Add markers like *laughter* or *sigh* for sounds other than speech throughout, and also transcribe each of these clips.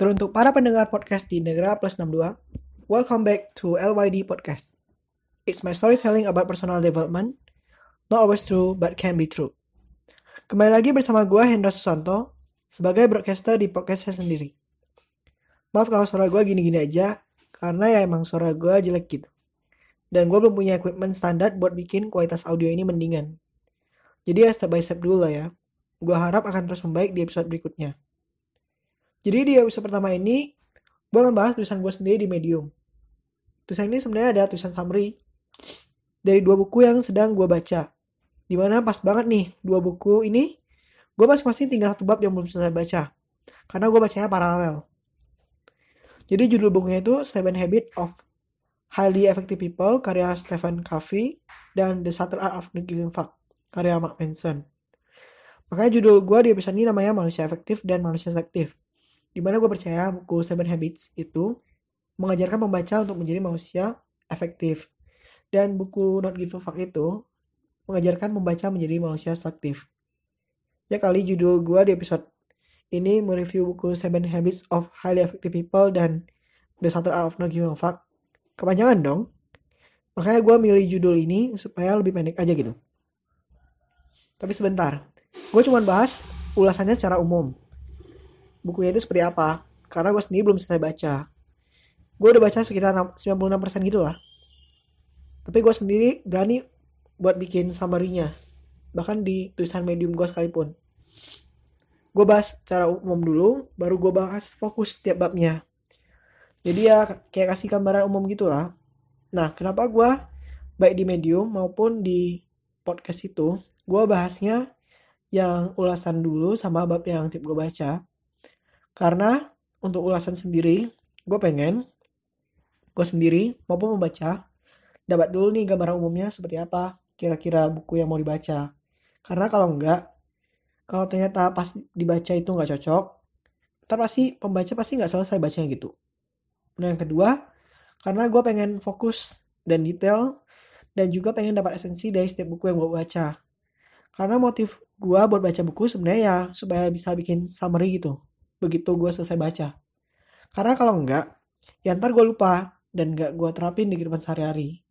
Teruntuk para pendengar podcast di Negara Plus 62, welcome back to LYD Podcast. It's my storytelling about personal development, not always true but can be true. Kembali lagi bersama gue Hendra Susanto sebagai broadcaster di podcast saya sendiri. Maaf kalau suara gue gini-gini aja, karena ya emang suara gue jelek gitu. Dan gue belum punya equipment standar buat bikin kualitas audio ini mendingan. Jadi ya step by step dulu lah ya. Gue harap akan terus membaik di episode berikutnya. Jadi di episode pertama ini, gue akan bahas tulisan gue sendiri di Medium. Tulisan ini sebenarnya ada tulisan summary dari dua buku yang sedang gue baca. Di mana pas banget nih, dua buku ini, gue masing-masing tinggal satu bab yang belum selesai baca. Karena gue bacanya paralel. Jadi judul bukunya itu Seven Habits of Highly Effective People karya Stephen Covey dan The Subtle Art of Not Giving Fuck karya Mark Manson. Makanya judul gue di episode ini namanya Manusia Efektif dan Manusia Selektif. Di mana gue percaya buku Seven Habits itu mengajarkan pembaca untuk menjadi manusia efektif. Dan buku Not Give a Fuck itu mengajarkan pembaca menjadi manusia selektif. Ya kali judul gue di episode ini mereview buku Seven Habits of Highly Effective People dan The Subtle Art of Not Giving a Fuck kepanjangan dong. Makanya gue milih judul ini supaya lebih pendek aja gitu. Tapi sebentar, gue cuma bahas ulasannya secara umum. Bukunya itu seperti apa, karena gue sendiri belum selesai baca. Gue udah baca sekitar 96% gitu lah. Tapi gue sendiri berani buat bikin summary-nya. Bahkan di tulisan medium gue sekalipun. Gue bahas secara umum dulu, baru gue bahas fokus tiap babnya. Jadi ya kayak kasih gambaran umum gitu lah. Nah, kenapa gue baik di medium maupun di podcast itu, gue bahasnya yang ulasan dulu sama bab yang tip gue baca. Karena untuk ulasan sendiri, gue pengen gue sendiri maupun membaca dapat dulu nih gambaran umumnya seperti apa kira-kira buku yang mau dibaca. Karena kalau enggak, kalau ternyata pas dibaca itu nggak cocok, ntar pasti pembaca pasti nggak selesai bacanya gitu. Nah yang kedua, karena gue pengen fokus dan detail, dan juga pengen dapat esensi dari setiap buku yang gue baca. Karena motif gue buat baca buku sebenarnya ya supaya bisa bikin summary gitu. Begitu gue selesai baca. Karena kalau enggak, ya ntar gue lupa dan gak gue terapin di kehidupan sehari-hari.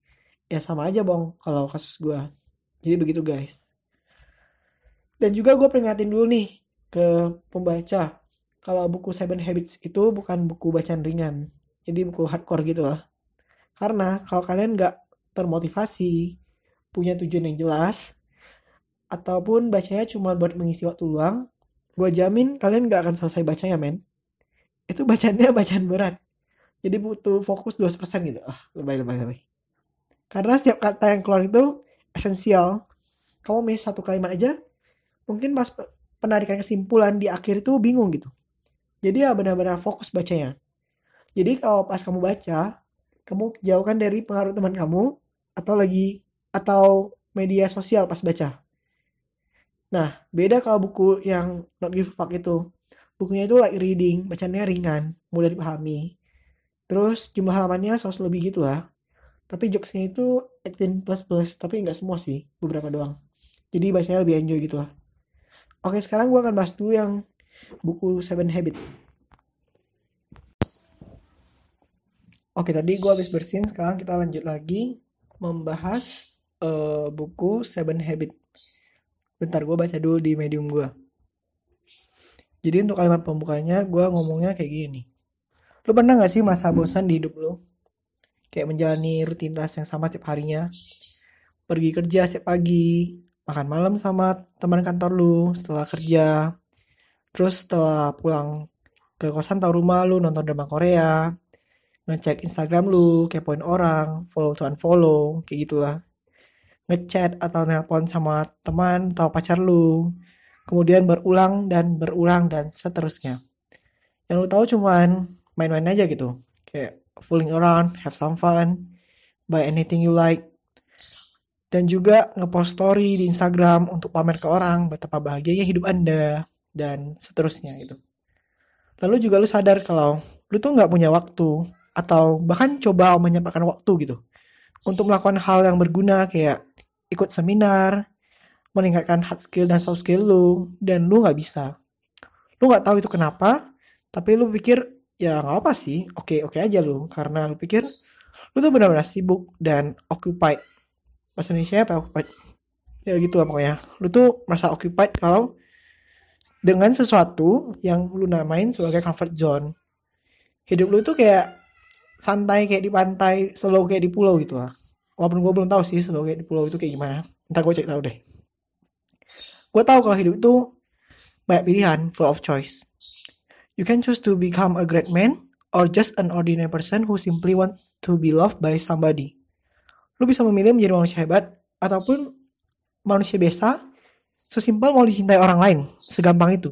Ya sama aja bong kalau kasus gue. Jadi begitu guys. Dan juga gue peringatin dulu nih ke pembaca. Kalau buku Seven Habits itu bukan buku bacaan ringan. Jadi buku hardcore gitu lah. Karena kalau kalian gak termotivasi, punya tujuan yang jelas, ataupun bacanya cuma buat mengisi waktu luang, gue jamin kalian gak akan selesai bacanya men. Itu bacanya *laughs* bacaan berat. Jadi butuh fokus 2% gitu. Ah, lebay, lebay, lebay. Karena setiap kata yang keluar itu esensial. Kamu miss satu kalimat aja, mungkin pas penarikan kesimpulan di akhir itu bingung gitu. Jadi ya benar-benar fokus bacanya. Jadi kalau pas kamu baca, kamu jauhkan dari pengaruh teman kamu atau lagi atau media sosial pas baca. Nah, beda kalau buku yang Not Give a Fuck itu. Bukunya itu like reading, bacanya ringan, mudah dipahami. Terus jumlah halamannya 100 lebih gitu lah. Tapi jokesnya itu 18 plus plus, tapi nggak semua sih, beberapa doang. Jadi bacanya lebih enjoy gitu lah. Oke, sekarang gue akan bahas dulu yang buku Seven Habit. Oke, tadi gue habis bersin, sekarang kita lanjut lagi membahas uh, buku Seven Habit. Bentar, gue baca dulu di medium gue. Jadi untuk kalimat pembukanya, gue ngomongnya kayak gini. Lu pernah gak sih masa bosan di hidup lu? Kayak menjalani rutinitas yang sama setiap harinya. Pergi kerja setiap pagi, makan malam sama teman kantor lu setelah kerja. Terus setelah pulang ke kosan atau rumah lu nonton drama Korea, ngecek Instagram lu, kepoin orang, follow to unfollow, kayak gitulah. Ngechat atau nelpon sama teman atau pacar lu. Kemudian berulang dan berulang dan seterusnya. Yang lu tahu cuman main-main aja gitu. Kayak fooling around, have some fun, buy anything you like. Dan juga ngepost story di Instagram untuk pamer ke orang betapa bahagianya hidup Anda dan seterusnya gitu. Lalu juga lu sadar kalau lu tuh nggak punya waktu atau bahkan coba menyempatkan waktu gitu untuk melakukan hal yang berguna kayak ikut seminar, meningkatkan hard skill dan soft skill lu dan lu nggak bisa. Lu nggak tahu itu kenapa, tapi lu pikir ya nggak apa sih oke oke aja lu. Karena lu pikir lu tuh benar-benar sibuk dan occupied. Bahasa Indonesia apa occupied? Ya gitu lah pokoknya. Lu tuh merasa occupied kalau dengan sesuatu yang lu namain sebagai comfort zone. Hidup lu tuh kayak santai kayak di pantai slow kayak di pulau gitu lah walaupun gue belum tahu sih kayak di pulau itu kayak gimana. Ntar gue cek tahu deh. Gue tahu kalau hidup itu banyak pilihan full of choice. You can choose to become a great man or just an ordinary person who simply want to be loved by somebody. Lu bisa memilih menjadi manusia hebat ataupun manusia biasa sesimpel mau dicintai orang lain segampang itu.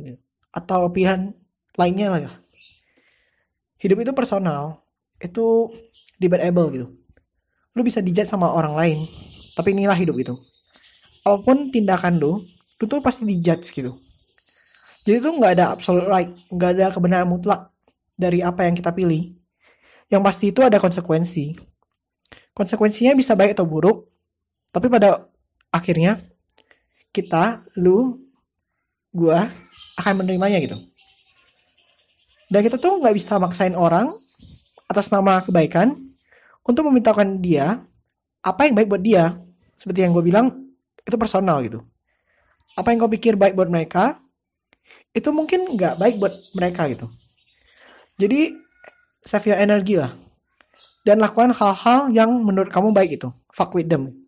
Atau pilihan lainnya lah. Hidup itu personal. Itu debatable gitu lu bisa dijat sama orang lain. Tapi inilah hidup itu apa pun tindakan lu lu tuh pasti dijudge gitu. Jadi tuh nggak ada absolute right nggak ada kebenaran mutlak dari apa yang kita pilih. Yang pasti itu ada konsekuensi. Konsekuensinya bisa baik atau buruk tapi pada akhirnya kita lu gua akan menerimanya gitu. Dan kita tuh nggak bisa maksain orang atas nama kebaikan untuk memintakan dia apa yang baik buat dia. Seperti yang gue bilang, itu personal gitu. Apa yang kau pikir baik buat mereka, itu mungkin nggak baik buat mereka gitu. Jadi, save your energy lah. Dan lakukan hal-hal yang menurut kamu baik itu. Fuck with them.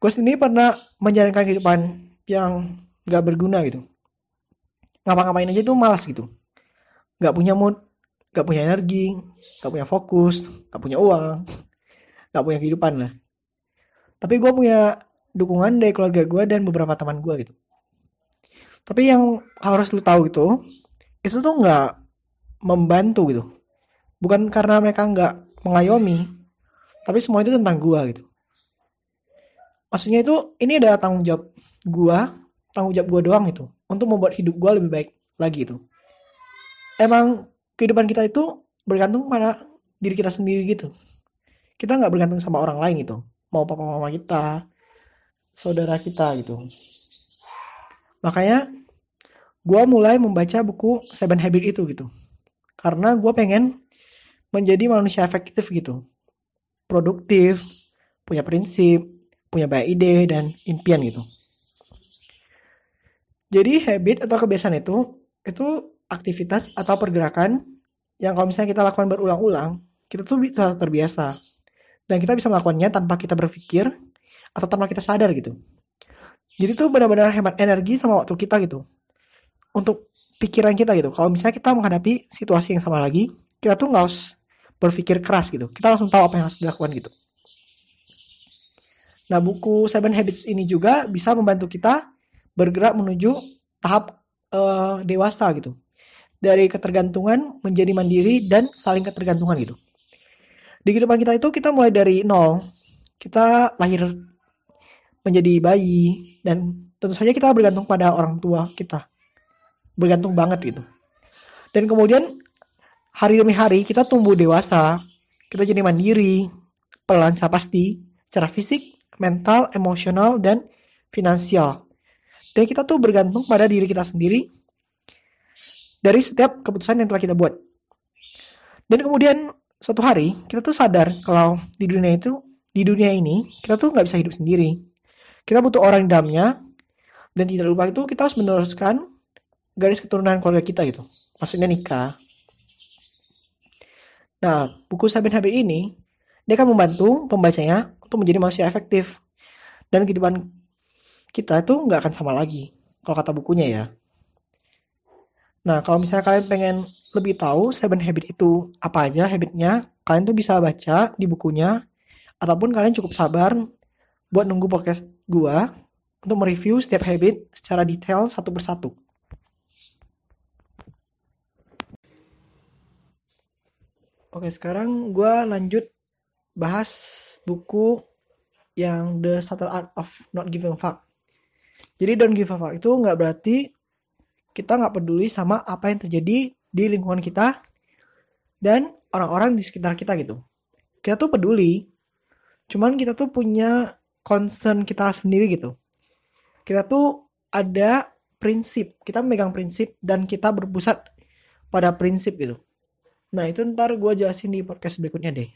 Gue sendiri pernah menjalankan kehidupan yang nggak berguna gitu. Ngapa-ngapain aja tuh malas gitu. Nggak punya mood, gak punya energi, gak punya fokus, gak punya uang, gak punya kehidupan lah. Tapi gue punya dukungan dari keluarga gue dan beberapa teman gue gitu. Tapi yang harus lu tahu itu, itu tuh nggak membantu gitu. Bukan karena mereka nggak mengayomi, tapi semua itu tentang gue gitu. Maksudnya itu ini adalah tanggung jawab gue, tanggung jawab gue doang itu, untuk membuat hidup gue lebih baik lagi itu. Emang kehidupan kita itu bergantung pada diri kita sendiri gitu. Kita nggak bergantung sama orang lain gitu. Mau papa mama kita saudara kita gitu. Makanya gue mulai membaca buku Seven Habit itu gitu. Karena gue pengen menjadi manusia efektif gitu. Produktif punya prinsip punya banyak ide dan impian gitu. Jadi habit atau kebiasaan itu itu aktivitas atau pergerakan yang kalau misalnya kita lakukan berulang-ulang, kita tuh bisa terbiasa. Dan kita bisa melakukannya tanpa kita berpikir atau tanpa kita sadar gitu. Jadi tuh benar-benar hemat energi sama waktu kita gitu. Untuk pikiran kita gitu. Kalau misalnya kita menghadapi situasi yang sama lagi, kita tuh nggak harus berpikir keras gitu. Kita langsung tahu apa yang harus dilakukan gitu. Nah, buku Seven Habits ini juga bisa membantu kita bergerak menuju tahap uh, dewasa gitu dari ketergantungan menjadi mandiri dan saling ketergantungan gitu. Di kehidupan kita itu kita mulai dari nol. Kita lahir menjadi bayi dan tentu saja kita bergantung pada orang tua kita. Bergantung banget gitu. Dan kemudian hari demi hari kita tumbuh dewasa, kita jadi mandiri, pelan pasti secara fisik, mental, emosional dan finansial. Dan kita tuh bergantung pada diri kita sendiri dari setiap keputusan yang telah kita buat. Dan kemudian suatu hari kita tuh sadar kalau di dunia itu di dunia ini kita tuh nggak bisa hidup sendiri. Kita butuh orang di dalamnya dan tidak lupa itu kita harus meneruskan garis keturunan keluarga kita gitu. Maksudnya nikah. Nah, buku Seven Habit ini dia akan membantu pembacanya untuk menjadi manusia efektif dan kehidupan kita itu nggak akan sama lagi kalau kata bukunya ya. Nah, kalau misalnya kalian pengen lebih tahu Seven Habit itu apa aja habitnya, kalian tuh bisa baca di bukunya, ataupun kalian cukup sabar buat nunggu podcast gua untuk mereview setiap habit secara detail satu persatu. Oke, sekarang gua lanjut bahas buku yang The Subtle Art of Not Giving a Fuck. Jadi don't give a fuck itu nggak berarti kita nggak peduli sama apa yang terjadi di lingkungan kita dan orang-orang di sekitar kita gitu. Kita tuh peduli, cuman kita tuh punya concern kita sendiri gitu. Kita tuh ada prinsip, kita memegang prinsip dan kita berpusat pada prinsip gitu. Nah itu ntar gue jelasin di podcast berikutnya deh.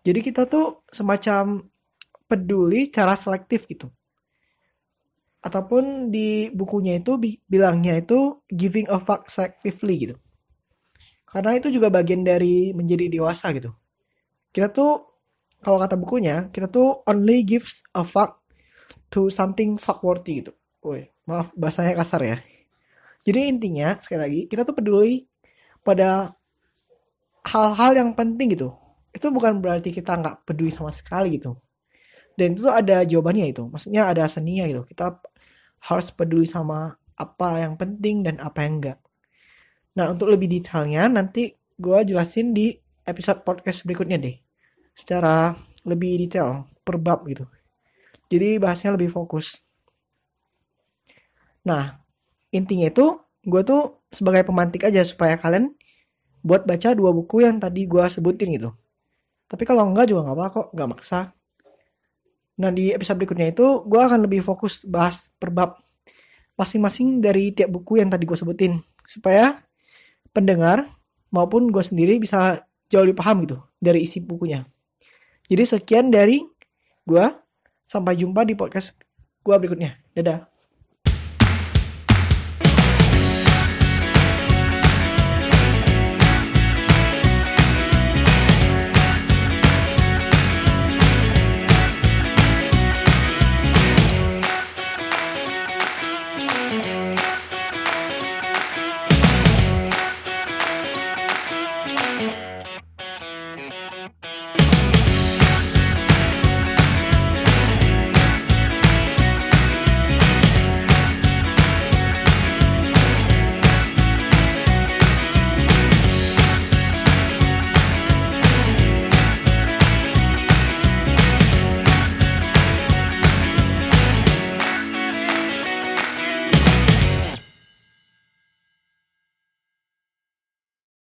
Jadi kita tuh semacam peduli cara selektif gitu. Ataupun di bukunya itu bilangnya itu giving a fuck selectively gitu. Karena itu juga bagian dari menjadi dewasa gitu. Kita tuh kalau kata bukunya, kita tuh only gives a fuck to something fuckworthy gitu. Woi, maaf bahasanya kasar ya. Jadi intinya sekali lagi kita tuh peduli pada hal-hal yang penting gitu. Itu bukan berarti kita nggak peduli sama sekali gitu. Dan itu ada jawabannya itu. Maksudnya ada seninya gitu. Kita harus peduli sama apa yang penting dan apa yang enggak. Nah untuk lebih detailnya nanti gue jelasin di episode podcast berikutnya deh. Secara lebih detail per bab gitu. Jadi bahasnya lebih fokus. Nah intinya itu gue tuh sebagai pemantik aja supaya kalian buat baca dua buku yang tadi gue sebutin gitu. Tapi kalau enggak juga nggak apa kok, nggak maksa. Nah di episode berikutnya itu gue akan lebih fokus bahas per bab masing-masing dari tiap buku yang tadi gue sebutin supaya pendengar maupun gue sendiri bisa jauh lebih paham gitu dari isi bukunya. Jadi sekian dari gue. Sampai jumpa di podcast gue berikutnya. Dadah.